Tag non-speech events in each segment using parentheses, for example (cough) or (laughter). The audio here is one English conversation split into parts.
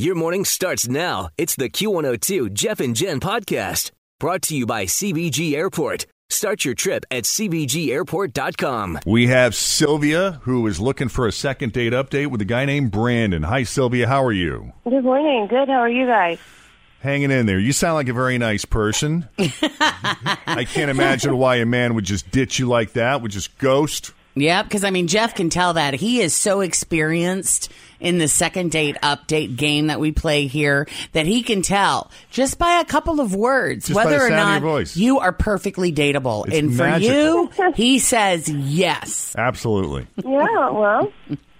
Your morning starts now. It's the Q102 Jeff and Jen podcast brought to you by CVG Airport. Start your trip at CVGAirport.com. We have Sylvia, who is looking for a second date update with a guy named Brandon. Hi, Sylvia. How are you? Good morning. Good. How are you guys? Hanging in there. You sound like a very nice person. (laughs) I can't imagine why a man would just ditch you like that, would just ghost. Yeah, because I mean, Jeff can tell that he is so experienced in the second date update game that we play here that he can tell just by a couple of words Just whether or not voice. you are perfectly dateable. It's and for magic. you, (laughs) he says yes. Absolutely. Yeah. Well,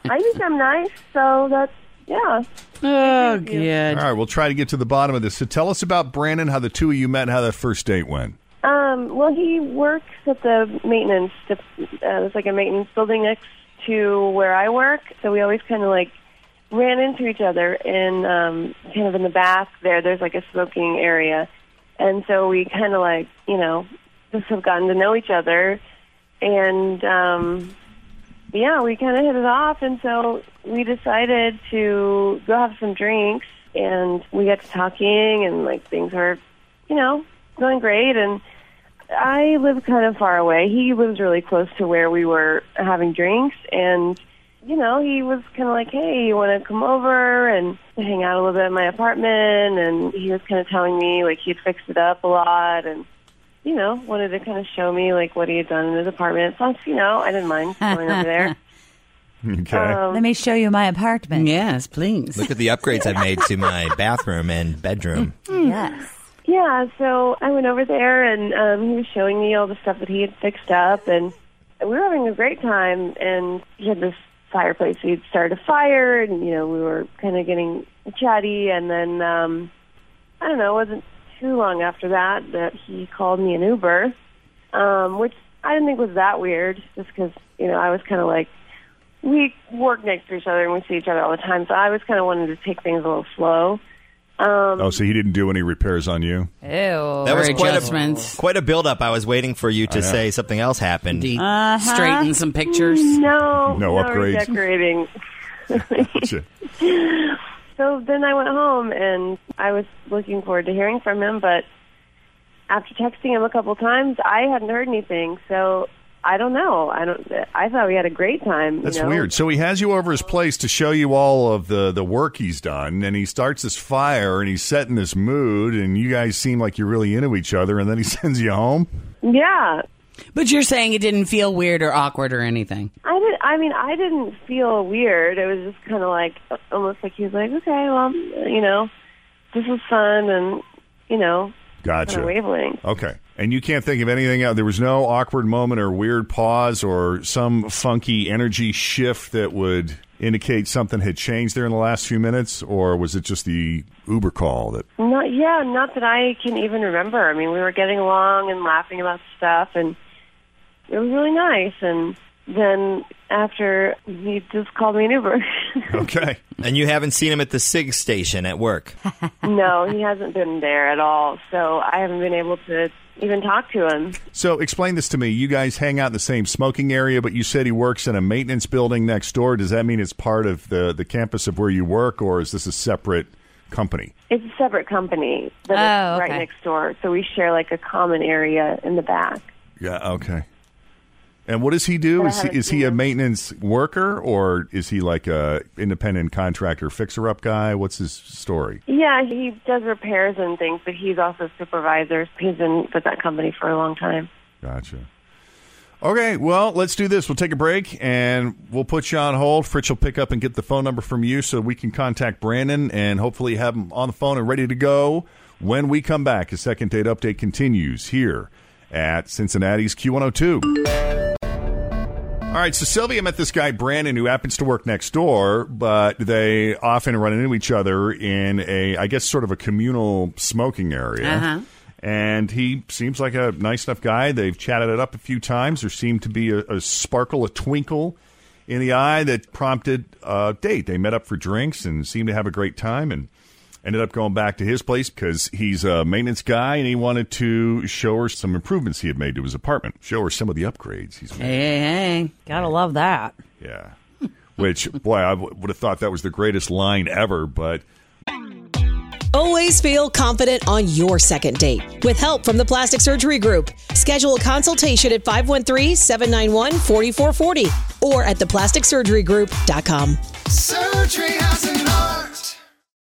I think I'm nice, so that's yeah. Oh, good. All right, we'll try to get to the bottom of this. So tell us about Brandon, how the two of you met, and how that first date went. Um. Well, he works at the maintenance. Uh, it's like a maintenance building next to where I work. So we always kind of like ran into each other in um kind of in the back there. There's like a smoking area, and so we kind of like you know just have gotten to know each other, and um yeah, we kind of hit it off, and so we decided to go have some drinks, and we got to talking, and like things were, you know, going great, and I live kind of far away. He lives really close to where we were having drinks, and you know, he was kind of like, "Hey, you want to come over and hang out a little bit in my apartment?" And he was kind of telling me like he'd fixed it up a lot, and you know, wanted to kind of show me like what he had done in his apartment. Plus, you know, I didn't mind going over there. (laughs) Okay. Um, Let me show you my apartment. Yes, please. Look at the upgrades I've made to my bathroom and bedroom. (laughs) Yes. Yeah, so I went over there and um, he was showing me all the stuff that he had fixed up, and we were having a great time. And he had this fireplace. He'd started a fire, and you know we were kind of getting chatty. And then um, I don't know, it wasn't too long after that that he called me an Uber, um, which I didn't think was that weird, just because you know I was kind of like we work next to each other and we see each other all the time, so I was kind of wanting to take things a little slow. Um, oh, so he didn't do any repairs on you? Ew. That was Or quite adjustments. a, quite a build-up. I was waiting for you to say something else happened. Indeed. Uh-huh. Straighten some pictures. No, No upgrades? redecorating. (laughs) Gotcha. So then I went home and I was looking forward to hearing from him, but after texting him a couple times, I hadn't heard anything. So I don't know. I don't. I thought we had a great time. you That's know? weird. So he has you over his place to show you all of the, the work he's done, and he starts this fire, and he's setting this mood, and you guys seem like you're really into each other, and then he (laughs) sends you home. Yeah, But you're saying it didn't feel weird or awkward or anything. I did. I mean, I didn't feel weird. It was just kind of like almost like he was like, okay, well, you know, this is fun, and you know, Gotcha. wavelength. Okay. And you can't think of anything else. There was no awkward moment or weird pause or some funky energy shift that would indicate something had changed there in the last few minutes, or was it just the Uber call that? Not yeah, not that I can even remember. I mean, we were getting along and laughing about stuff, and it was really nice. And then after he just called me an Uber. (laughs) Okay. And you haven't seen him at the SIG station at work. (laughs) no, he hasn't been there at all. So I haven't been able to even talk to him. So explain this to me. You guys hang out in the same smoking area, but you said he works in a maintenance building next door. Does that mean it's part of the, the campus of where you work, or is this a separate company? It's a separate company, but Oh, it's right okay. next door. So we share like a common area in the back. Yeah. Okay. And what does he do? Is he, is he a maintenance worker or is he like a independent contractor fixer up guy? What's his story? Yeah, he does repairs and things, but he's also a supervisor. He's been with that company for a long time. Gotcha. Okay, well, let's do this. We'll take a break and we'll put you on hold. Fritz will pick up and get the phone number from you so we can contact Brandon and hopefully have him on the phone and ready to go when we come back. A second date update continues here at Cincinnati's Q102. All right, so Sylvia met this guy Brandon who happens to work next door, but they often run into each other in a, I guess, sort of a communal smoking area. Uh-huh. And he seems like a nice enough guy. They've chatted it up a few times. There seemed to be a, a sparkle, a twinkle in the eye that prompted a date. They met up for drinks and seemed to have a great time and ended up going back to his place because he's a maintenance guy and he wanted to show her some improvements he had made to his apartment, show her some of the upgrades he's made. Hey, hey, hey. Gotta love that. Yeah. Which, boy, I w- would have thought that was the greatest line ever, but Always feel confident on your second date. With help from the Plastic Surgery Group, schedule a consultation at 513-791-4440 or at theplasticsurgerygroup.com. Surgery has an art.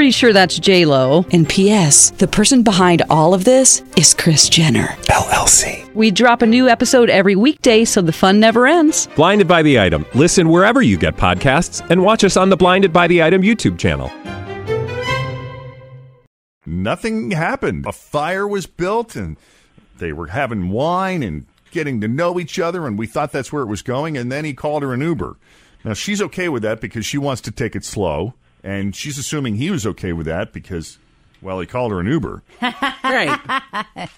Pretty sure that's J Lo. And P.S. The person behind all of this is Kris Jenner. LLC. We drop a new episode every weekday, so the fun never ends. Blinded by the item. Listen wherever you get podcasts, and watch us on the Blinded by the Item YouTube channel. nothing happened. A fire was built and they were having wine and getting to know each other, and we thought that's where it was going. And then he called her an Uber. Now, she's okay with that because she wants to take it slow, and she's assuming he was okay with that because, well, he called her an Uber. (laughs) Right.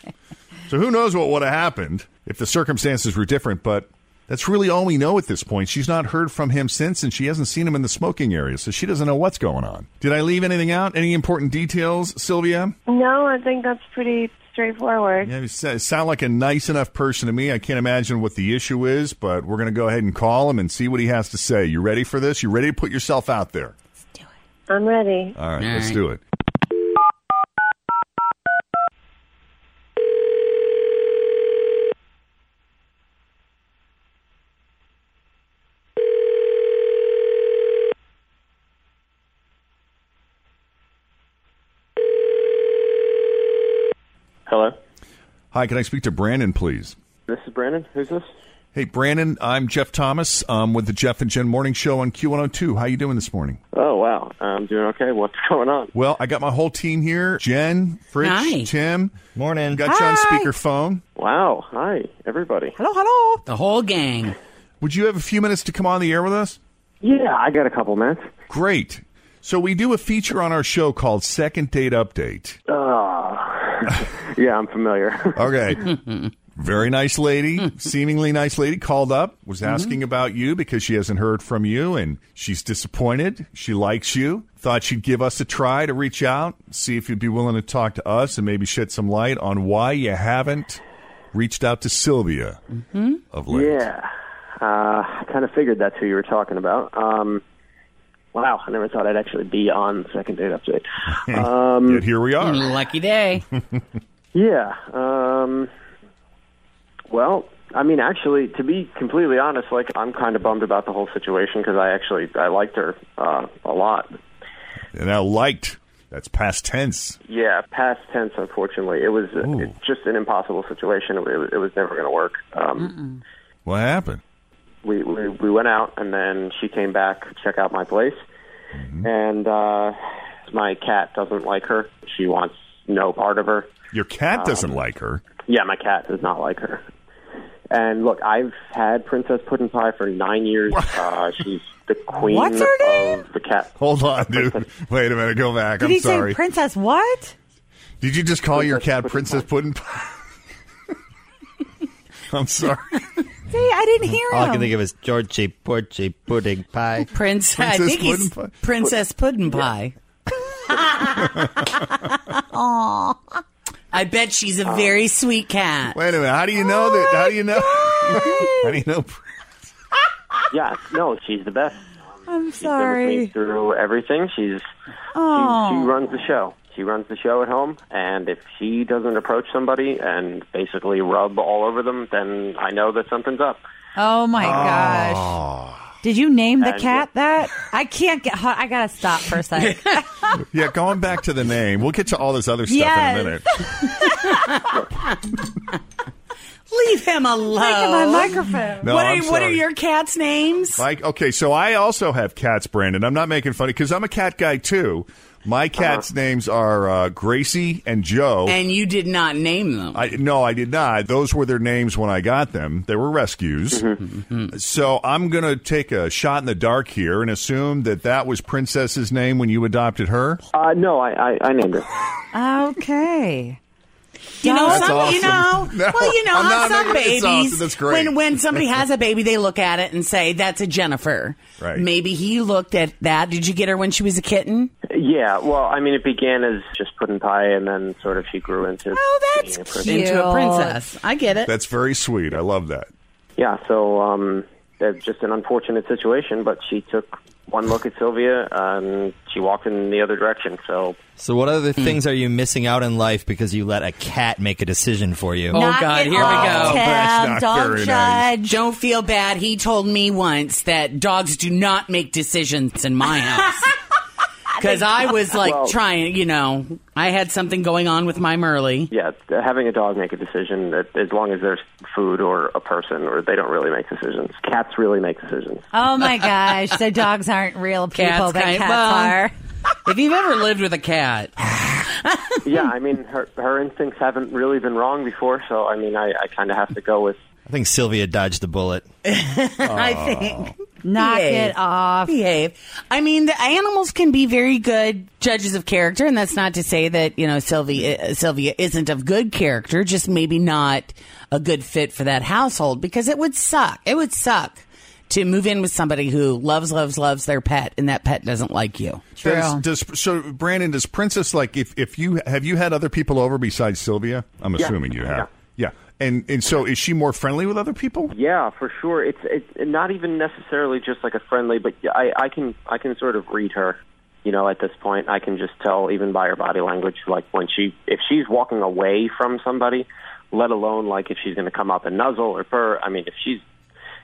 So who knows what would have happened if the circumstances were different, but that's really all we know at this point. She's not heard from him since, and she hasn't seen him in the smoking area, so she doesn't know what's going on. Did I leave anything out? Any important details, Sylvia? No, I think that's pretty straightforward. Yeah, you sound like a nice enough person to me. I can't imagine what the issue is, but we're going to go ahead and call him and see what he has to say. You ready for this? You ready to put yourself out there? I'm ready. All right, All let's right. do it. Hello, Hi, can I speak to Brandon, please? this is Brandon. Who's this? Hey, Brandon, I'm Jeff Thomas um, with the Jeff and Jen Morning Show on Q102. How you doing this morning? Oh wow, I'm doing okay. What's (laughs) going on? Well, I got my whole team here. Jen, Fritz, Hi. Tim. Morning. Got you on speakerphone. Wow, hi everybody. Hello, hello. The whole gang. Would you have a few minutes to come on the air with us? Yeah, I got a couple minutes. Great. So we do a feature on our show called Second Date Update. Oh, (laughs) yeah, I'm familiar. Okay. (laughs) Very nice lady, (laughs) seemingly nice lady, called up, was asking about you because she hasn't heard from you and she's disappointed. She likes you. Thought she'd give us a try to reach out, see if you'd be willing to talk to us and maybe shed some light on why you haven't reached out to Sylvia of late. yeah, uh, I kind of figured that's who you were talking about. Um, wow, I never thought I'd actually be on second date update. (laughs) Um, Yet here we are. Lucky day. (laughs) Yeah. Um, well, I mean, actually, to be completely honest, like I'm kind of bummed about the whole situation because I actually I liked her uh, a lot. And now liked. That's past tense. Yeah, past tense. Unfortunately, it was uh, it's just an impossible situation. It, it, it was never going to work. Um, What happened? we, we we went out, and then she came back to check out my place, and uh, my cat doesn't like her. She wants no part of her. Your cat doesn't like her. Yeah, my cat does not like her. And look, I've had Princess Puddin' Pie for nine years. Uh, she's the queen What's her name? of the cat. Hold on, dude. Wait a minute. Go back. Did I'm he sorry. say princess what? Did you just call your cat Pudding Princess Pie. Pudding Pie? (laughs) I'm sorry. (laughs) See, I didn't hear All I can think of is Georgie Porgy Pudding Pie. (laughs) Prince, I Princess think he's Pie? Princess Puddin' Pie. I bet she's a oh. very sweet cat. Wait a minute. How do you know oh that? How do you know? (laughs) how do you know? Yeah, no, she's the best. I'm She's been with me sorry. through everything. She's she, Oh. she runs the show. She runs the show at home, and if she doesn't approach somebody and basically rub all over them, then I know that something's up. Oh my ah. gosh. Did you name the And- cat that? I can't get. I gotta stop for a second. (laughs) (laughs) Yeah, going back to the name. We'll get to all this other stuff Yes. in a minute. (laughs) Leave him alone. Look at my microphone. No, what, I'm are, what are your cats' names? Like, okay, so I also have cats, Brandon. I'm not making funny because I'm a cat guy too. My cats' names are uh, Gracie and Joe. And you did not name them. I no, I did not. Those were their names when I got them. They were rescues. So I'm going to take a shot in the dark here and assume that that was Princess's name when you adopted her. Uh, no, I, I, I named her. Okay. You know, That's some, you know, (laughs) No, well, you know I'm how not some babies, awesome. When when somebody has a baby, they look at it and say, "That's a Jennifer." Right. Maybe he looked at that. Did you get her when she was a kitten? Yeah, well, I mean, it began as just pudding pie, and then sort of she grew into. Oh, that's being a princess. Into a princess. I get it. That's very sweet. I love that. Yeah, so um, it's just an unfortunate situation, but she took one look at Sylvia and she walked in the other direction. So So, what other Hmm. things are you missing out in life because you let a cat make a decision for you? Oh, God, here we go. that's dog very nice. judge. Don't feel bad. He told me once that dogs do not make decisions in my (laughs) house. Because I was like Well- trying, you know, I had something going on with my Merle. yeah, having a dog make a decision, that as long as there's food or a person, or they don't really make decisions. Cats really make decisions. Oh my (laughs) gosh. So dogs aren't real people, Cats but kind- cats well, are. If you've ever lived with a cat, (laughs) yeah, I mean, her her instincts haven't really been wrong before, so I mean, I, I kind of have to go with. I think Sylvia dodged the bullet. (laughs) I think. Knock Behave. it off. Behave. I mean, the animals can be very good judges of character, and that's not to say that you know Sylvia uh, Sylvia isn't of good character, just maybe not a good fit for that household because it would suck. It would suck to move in with somebody who loves, loves, loves their pet, and that pet doesn't like you. Does, does so Brandon? Does Princess like if if you have you had other people over besides Sylvia? I'm Yeah. assuming you have. Yeah. Yeah. And and so is she more friendly with other people? Yeah, for sure. It's it's not even necessarily just like a friendly, but I I can I can sort of read her. You know, at this point, I can just tell even by her body language, like when she if she's walking away from somebody, let alone like if she's going to come up and nuzzle or purr. I mean, if she's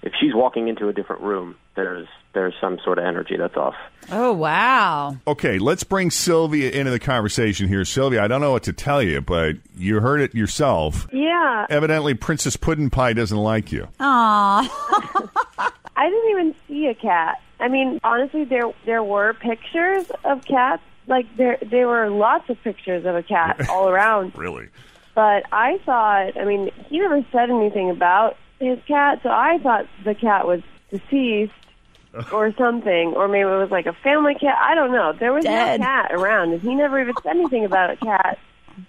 if she's walking into a different room, there's there's some sort of energy that's off. Oh wow. Okay, let's bring Sylvia into the conversation here. Sylvia, I don't know what to tell you, but you heard it yourself. Yeah, Evidently, Princess Puddin' Pie doesn't like you. Aw. (laughs) I didn't even see a cat. I mean, honestly, there there were pictures of cats. Like there there were lots of pictures of a cat (laughs) all around. Really? But I thought, I mean, he never said anything about his cat, so I thought the cat was deceased (laughs) or something, or maybe it was like a family cat. I don't know. There was Dead. no cat around, and he never even said anything about a cat.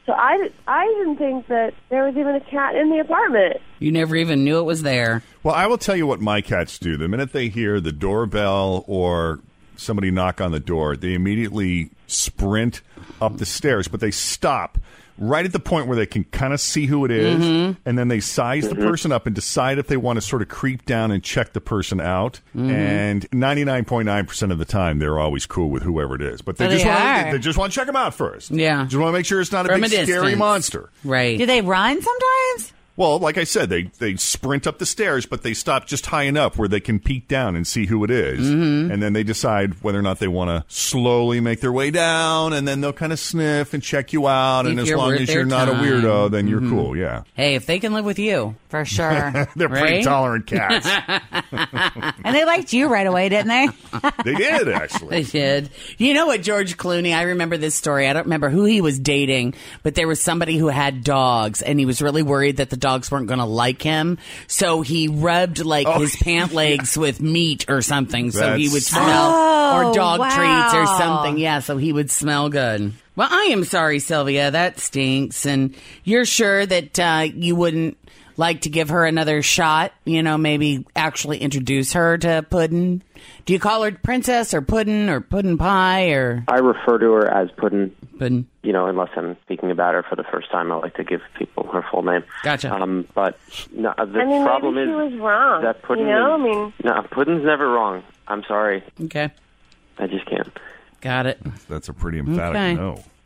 So I, I didn't think that there was even a cat in the apartment. You never even knew it was there. Well, I will tell you what my cats do. The minute they hear the doorbell or somebody knock on the door, they immediately sprint up the stairs, but they stop right at the point where they can kind of see who it is, mm-hmm. and then they size the mm-hmm. person up and decide if they want to sort of creep down and check the person out. Mm-hmm. And 99.9% of the time, they're always cool with whoever it is. But they Oh, just they want to, they just want to check them out first. Yeah. Just want to make sure it's not a From big a scary monster. Right. Do they run sometimes? Well, like I said, they they sprint up the stairs, but they stop just high enough where they can peek down and see who it is. Mm-hmm. and then they decide whether or not they want to slowly make their way down, and then they'll kind of sniff and check you out. If and as long as you're not a time. Mm-hmm. weirdo, then you're cool. Yeah, Hey, if they can live with you, For (laughs) sure. they're pretty tolerant cats. (laughs) (laughs) and they liked you right away, didn't they? they did actually. They did. You know what, George Clooney? I remember this story. I don't remember who he was dating, but there was somebody who had dogs, and he was really worried that the dogs weren't going to like him. So he rubbed like Oh, his (laughs) pant legs with meat or something, so he would smell, Oh, or dog wow. treats or something. Yeah, so he would smell good. Well, I am sorry, Sylvia. That stinks, and you're sure that uh, you wouldn't like to give her another shot? You know, maybe actually introduce her to Puddin. Do you call her Princess or Puddin or Puddin Pie or I refer to her as Puddin. Puddin? You know, unless I'm speaking about her for the first time, I like to give people her full name. Gotcha. Um, but no, the I mean, problem maybe is she was wrong. that Puddin. you know, is, I mean, no, Puddin's never wrong. I'm sorry. Okay. I just can't. Got it. That's a pretty emphatic Okay. no.